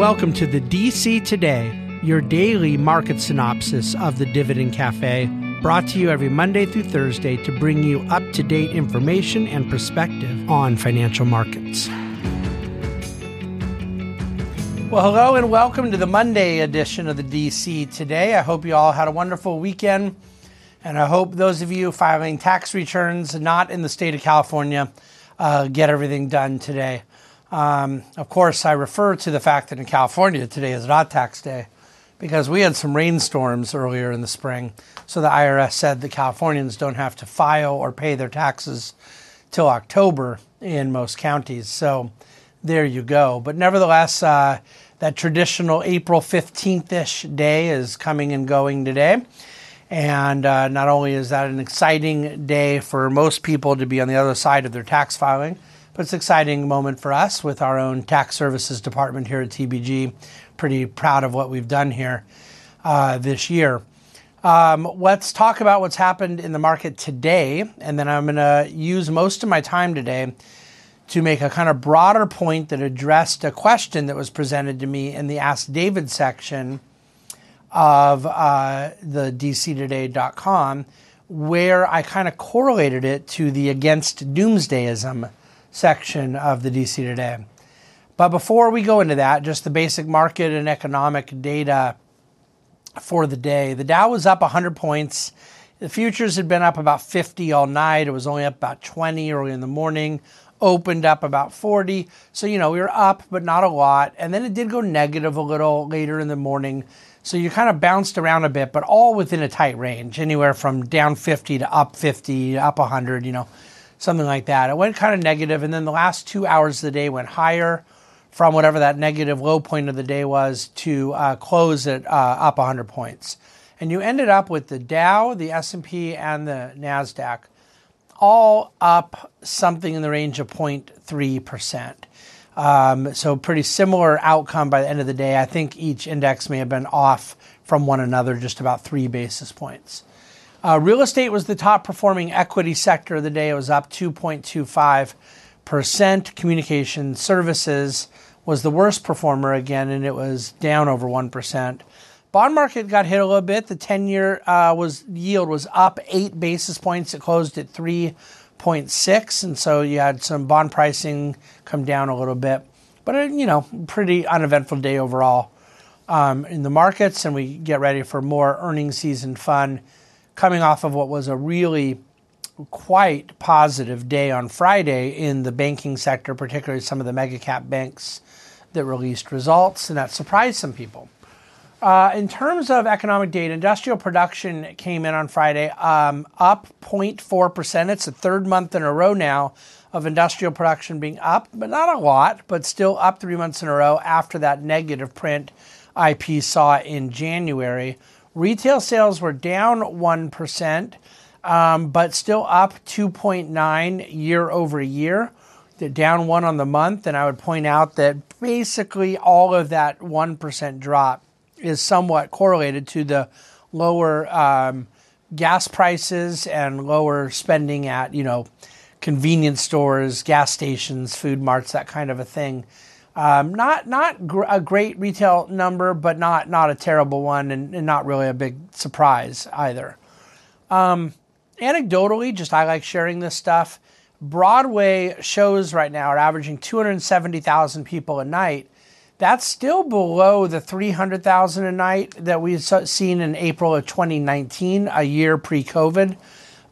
Welcome to the DC Today, your daily market synopsis of the Dividend Cafe, brought to you every Monday through Thursday to bring you up to date information and perspective on financial markets. Well, hello and welcome to the Monday edition of the DC Today. I hope you all had a wonderful weekend, and I hope those of you filing tax returns not in the state of California uh, get everything done today. Um, of course, I refer to the fact that in California today is not tax day because we had some rainstorms earlier in the spring. So the IRS said that Californians don't have to file or pay their taxes till October in most counties. So there you go. But nevertheless, uh, that traditional April 15th ish day is coming and going today. And uh, not only is that an exciting day for most people to be on the other side of their tax filing, but it's an exciting moment for us with our own tax services department here at TBG. Pretty proud of what we've done here uh, this year. Um, let's talk about what's happened in the market today, and then I'm going to use most of my time today to make a kind of broader point that addressed a question that was presented to me in the Ask David section of uh, the dctoday.com, where I kind of correlated it to the against doomsdayism section of the DC Today. But before we go into that, just the basic market and economic data for the day. The Dow was up 100 points. The futures had been up about 50 all night. It was only up about 20 early in the morning, opened up about 40. So, you know, we were up, but not a lot. And then it did go negative a little later in the morning. So you kind of bounced around a bit, but all within a tight range, anywhere from down 50 to up 50, up 100, you know something like that. It went kind of negative, and then the last two hours of the day went higher from whatever that negative low point of the day was to uh, close it uh, up 100 points. And you ended up with the Dow, the S&P, and the Nasdaq all up something in the range of 0.3 percent. Um, so pretty similar outcome by the end of the day. I think each index may have been off from one another just about three basis points. Uh, real estate was the top performing equity sector of the day. It was up 2.25%. Communication services was the worst performer again, and it was down over 1%. Bond market got hit a little bit. The 10 year uh, was yield was up eight basis points. It closed at 3.6, and so you had some bond pricing come down a little bit. But, uh, you know, pretty uneventful day overall um, in the markets, and we get ready for more earnings season fun coming off of what was a really quite positive day on Friday in the banking sector, particularly some of the mega cap banks that released results, and that surprised some people. Uh, in terms of economic data, industrial production came in on Friday um, up 0.4%. It's the third month in a row now of industrial production being up, but not a lot, but still up three months in a row after that negative print IP saw in January. Retail sales were down 1%, um, but still up 2.9 year over year. Down one on the month, and I would point out that basically all of that 1% drop is somewhat correlated to the lower um, gas prices and lower spending at, you know, convenience stores, gas stations, food marts, that kind of a thing. Um, not not gr- a great retail number, but not not a terrible one, and, and not really a big surprise either. Um, anecdotally, just I like sharing this stuff. Broadway shows right now are averaging 270,000 people a night. That's still below the 300,000 a night that we've seen in April of 2019, a year pre COVID,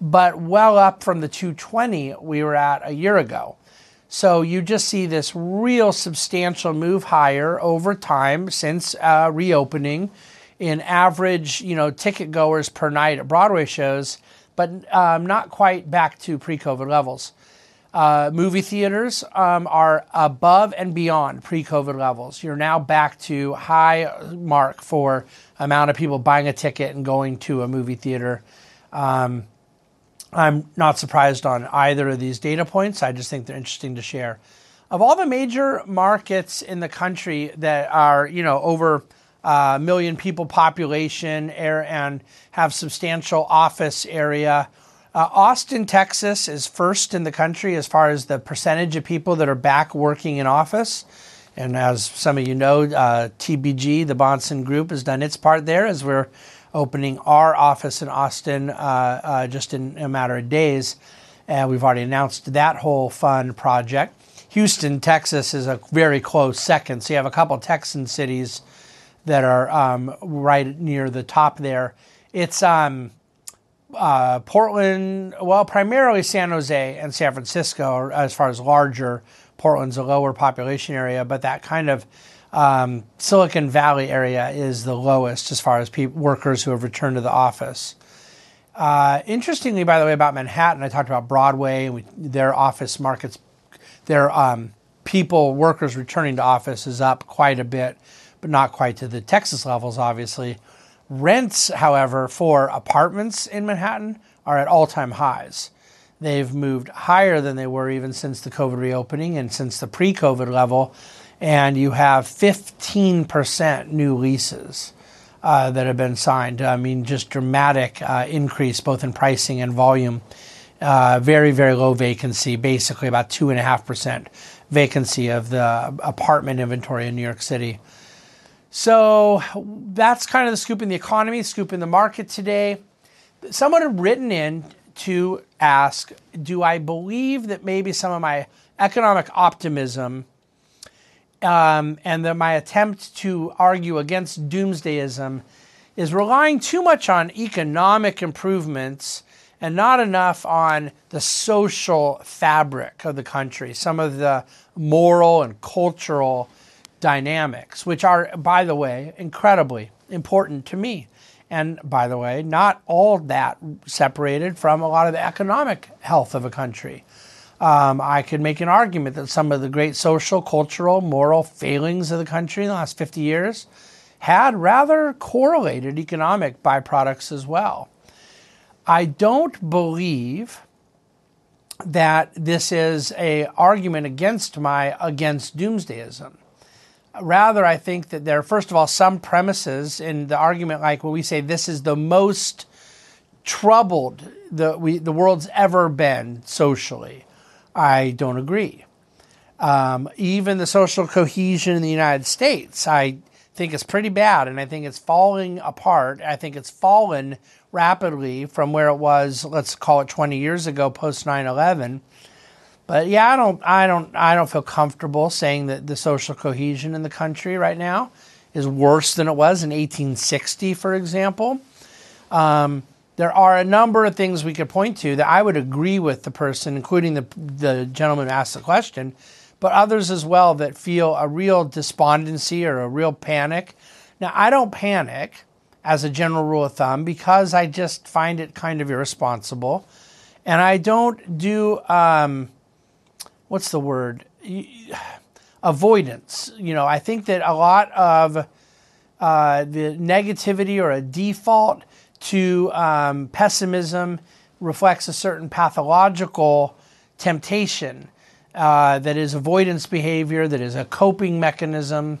but well up from the 220 we were at a year ago. So you just see this real substantial move higher over time since uh, reopening in average, you know, ticket goers per night at Broadway shows, but um, not quite back to pre-COVID levels. Uh, movie theaters um, are above and beyond pre-COVID levels. You're now back to high mark for amount of people buying a ticket and going to a movie theater. Um, I'm not surprised on either of these data points. I just think they're interesting to share. Of all the major markets in the country that are, you know, over a million people population and have substantial office area, uh, Austin, Texas is first in the country as far as the percentage of people that are back working in office. And as some of you know, uh, TBG, the Bahnsen Group, has done its part there as we're opening our office in Austin uh, uh, just in a matter of days. And we've already announced that whole fun project. Houston, Texas is a very close second. So you have a couple Texan cities that are um, right near the top there. It's um, uh, Portland, well, primarily San Jose and San Francisco, as far as larger. Portland's a lower population area, but that kind of um, Silicon Valley area is the lowest as far as pe- workers who have returned to the office. Uh, interestingly, by the way, about Manhattan, I talked about Broadway, we, their office markets, their um, people, workers returning to office is up quite a bit, but not quite to the Texas levels, obviously. Rents, however, for apartments in Manhattan are at all time highs. They've moved higher than they were even since the COVID reopening and since the pre COVID level. And you have 15% new leases uh, that have been signed. I mean, just dramatic uh, increase both in pricing and volume. Uh, very, very low vacancy, basically about 2.5% vacancy of the apartment inventory in New York City. So that's kind of the scoop in the economy, scoop in the market today. Someone had written in to ask Do I believe that maybe some of my economic optimism um, and that my attempt to argue against doomsdayism is relying too much on economic improvements and not enough on the social fabric of the country, some of the moral and cultural dynamics, which are, by the way, incredibly important to me. And by the way, not all that separated from a lot of the economic health of a country. Um, I could make an argument that some of the great social, cultural, moral failings of the country in the last 50 years had rather correlated economic byproducts as well. I don't believe that this is a argument against my against doomsdayism. Rather, I think that there are, first of all, some premises in the argument, like when we say this is the most troubled the, we, the world's ever been socially. I don't agree. Um, even the social cohesion in the United States, I think is pretty bad, and I think it's falling apart. I think it's fallen rapidly from where it was, let's call it 20 years ago, post 9 11. But yeah, I don't, I don't, I don't feel comfortable saying that the social cohesion in the country right now is worse than it was in 1860, for example. Um, there are a number of things we could point to that I would agree with the person, including the the gentleman who asked the question, but others as well that feel a real despondency or a real panic. Now, I don't panic as a general rule of thumb because I just find it kind of irresponsible, and I don't do. Um, what's the word? Avoidance. You know, I think that a lot of uh, the negativity or a default to um, pessimism reflects a certain pathological temptation uh, that is avoidance behavior, that is a coping mechanism.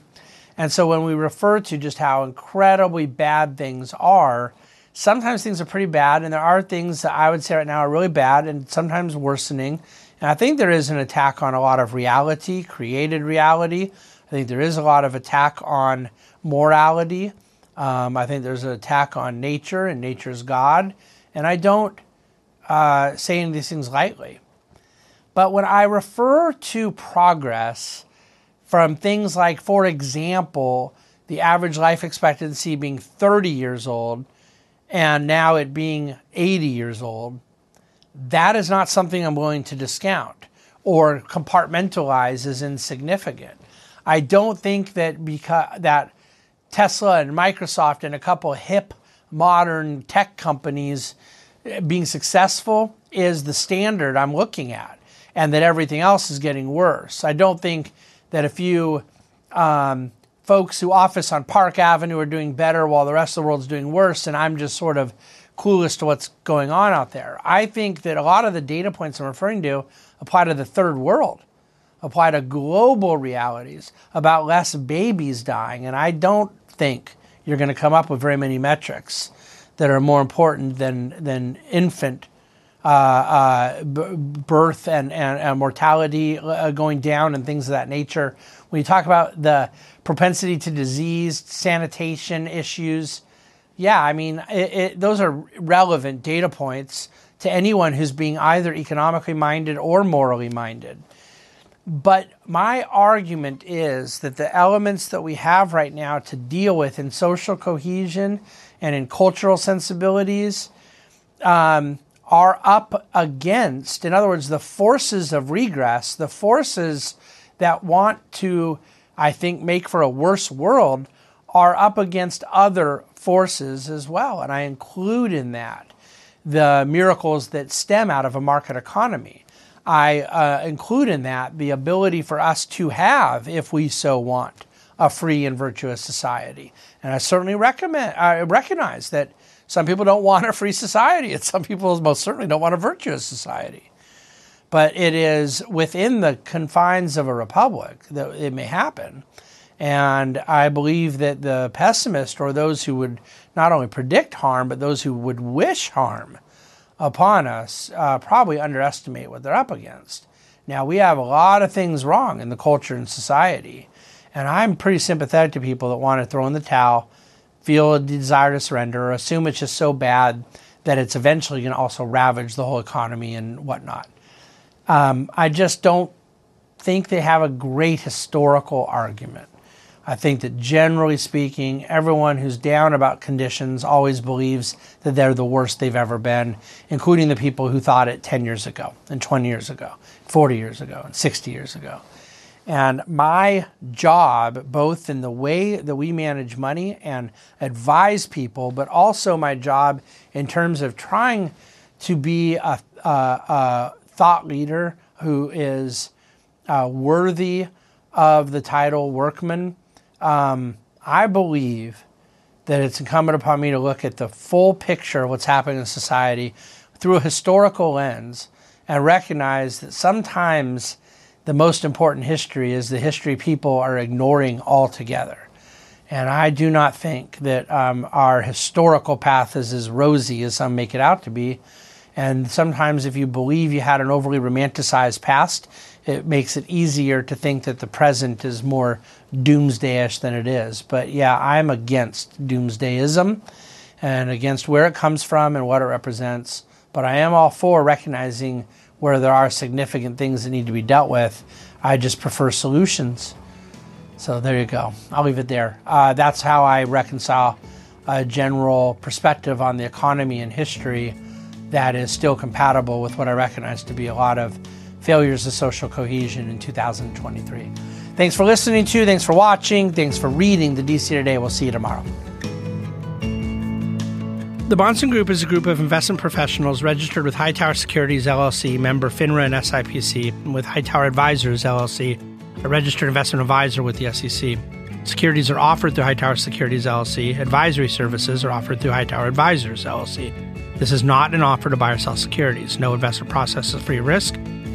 And so when we refer to just how incredibly bad things are, sometimes things are pretty bad, and there are things that I would say right now are really bad and sometimes worsening. And I think there is an attack on a lot of reality, created reality. I think there is a lot of attack on morality. Um, I think there's an attack on nature and nature's God. And I don't uh, say any of these things lightly. But when I refer to progress from things like, for example, the average life expectancy being 30 years old and now it being 80 years old, that is not something I'm willing to discount or compartmentalize as insignificant. I don't think that because that Tesla and Microsoft and a couple hip modern tech companies eh, being successful is the standard I'm looking at, and that everything else is getting worse. I don't think that a few um, folks who office on Park Avenue are doing better while the rest of the world is doing worse, and I'm just sort of clueless to what's going on out there. I think that a lot of the data points I'm referring to apply to the third world, apply to global realities about less babies dying. And I don't think you're going to come up with very many metrics that are more important than, than infant uh, uh, b- birth and, and, and mortality uh, going down and things of that nature When you talk about the propensity to disease, sanitation issues, yeah, I mean, it, it, those are relevant data points to anyone who's being either economically minded or morally minded. But my argument is that the elements that we have right now to deal with in social cohesion and in cultural sensibilities um, are up against, in other words, the forces of regress, the forces that want to, I think, make for a worse world are up against other forces as well. And I include in that the miracles that stem out of a market economy. I uh, include in that the ability for us to have, if we so want, a free and virtuous society. And I certainly recommend, I recognize that some people don't want a free society, and some people most certainly don't want a virtuous society. But it is within the confines of a republic that it may happen. And I believe that the pessimist, or those who would not only predict harm, but those who would wish harm, upon us uh, probably underestimate what they're up against. Now, we have a lot of things wrong in the culture and society, and I'm pretty sympathetic to people that want to throw in the towel, feel a desire to surrender, or assume it's just so bad that it's eventually going to also ravage the whole economy and whatnot. Um, I just don't think they have a great historical argument. I think that generally speaking, everyone who's down about conditions always believes that they're the worst they've ever been, including the people who thought it 10 years ago, and 20 years ago, 40 years ago, and 60 years ago. And my job, both in the way that we manage money and advise people, but also my job in terms of trying to be a, a, a thought leader who is uh, worthy of the title workman um, I believe that it's incumbent upon me to look at the full picture of what's happening in society through a historical lens and recognize that sometimes the most important history is the history people are ignoring altogether. And I do not think that um, our historical path is as rosy as some make it out to be. And sometimes, if you believe you had an overly romanticized past, it makes it easier to think that the present is more doomsdayish than it is. But yeah, I'm against doomsdayism and against where it comes from and what it represents. But I am all for recognizing where there are significant things that need to be dealt with. I just prefer solutions. So there you go. I'll leave it there. Uh, that's how I reconcile a general perspective on the economy and history that is still compatible with what I recognize to be a lot of failures of social cohesion in 2023. Thanks for listening to, thanks for watching, thanks for reading the DC Today. We'll see you tomorrow. The Bahnsen Group is a group of investment professionals registered with Hightower Securities LLC, member FINRA and SIPC, and with Hightower Advisors LLC, a registered investment advisor with the SEC. Securities are offered through Hightower Securities LLC. Advisory services are offered through Hightower Advisors LLC. This is not an offer to buy or sell securities. No investment process is free risk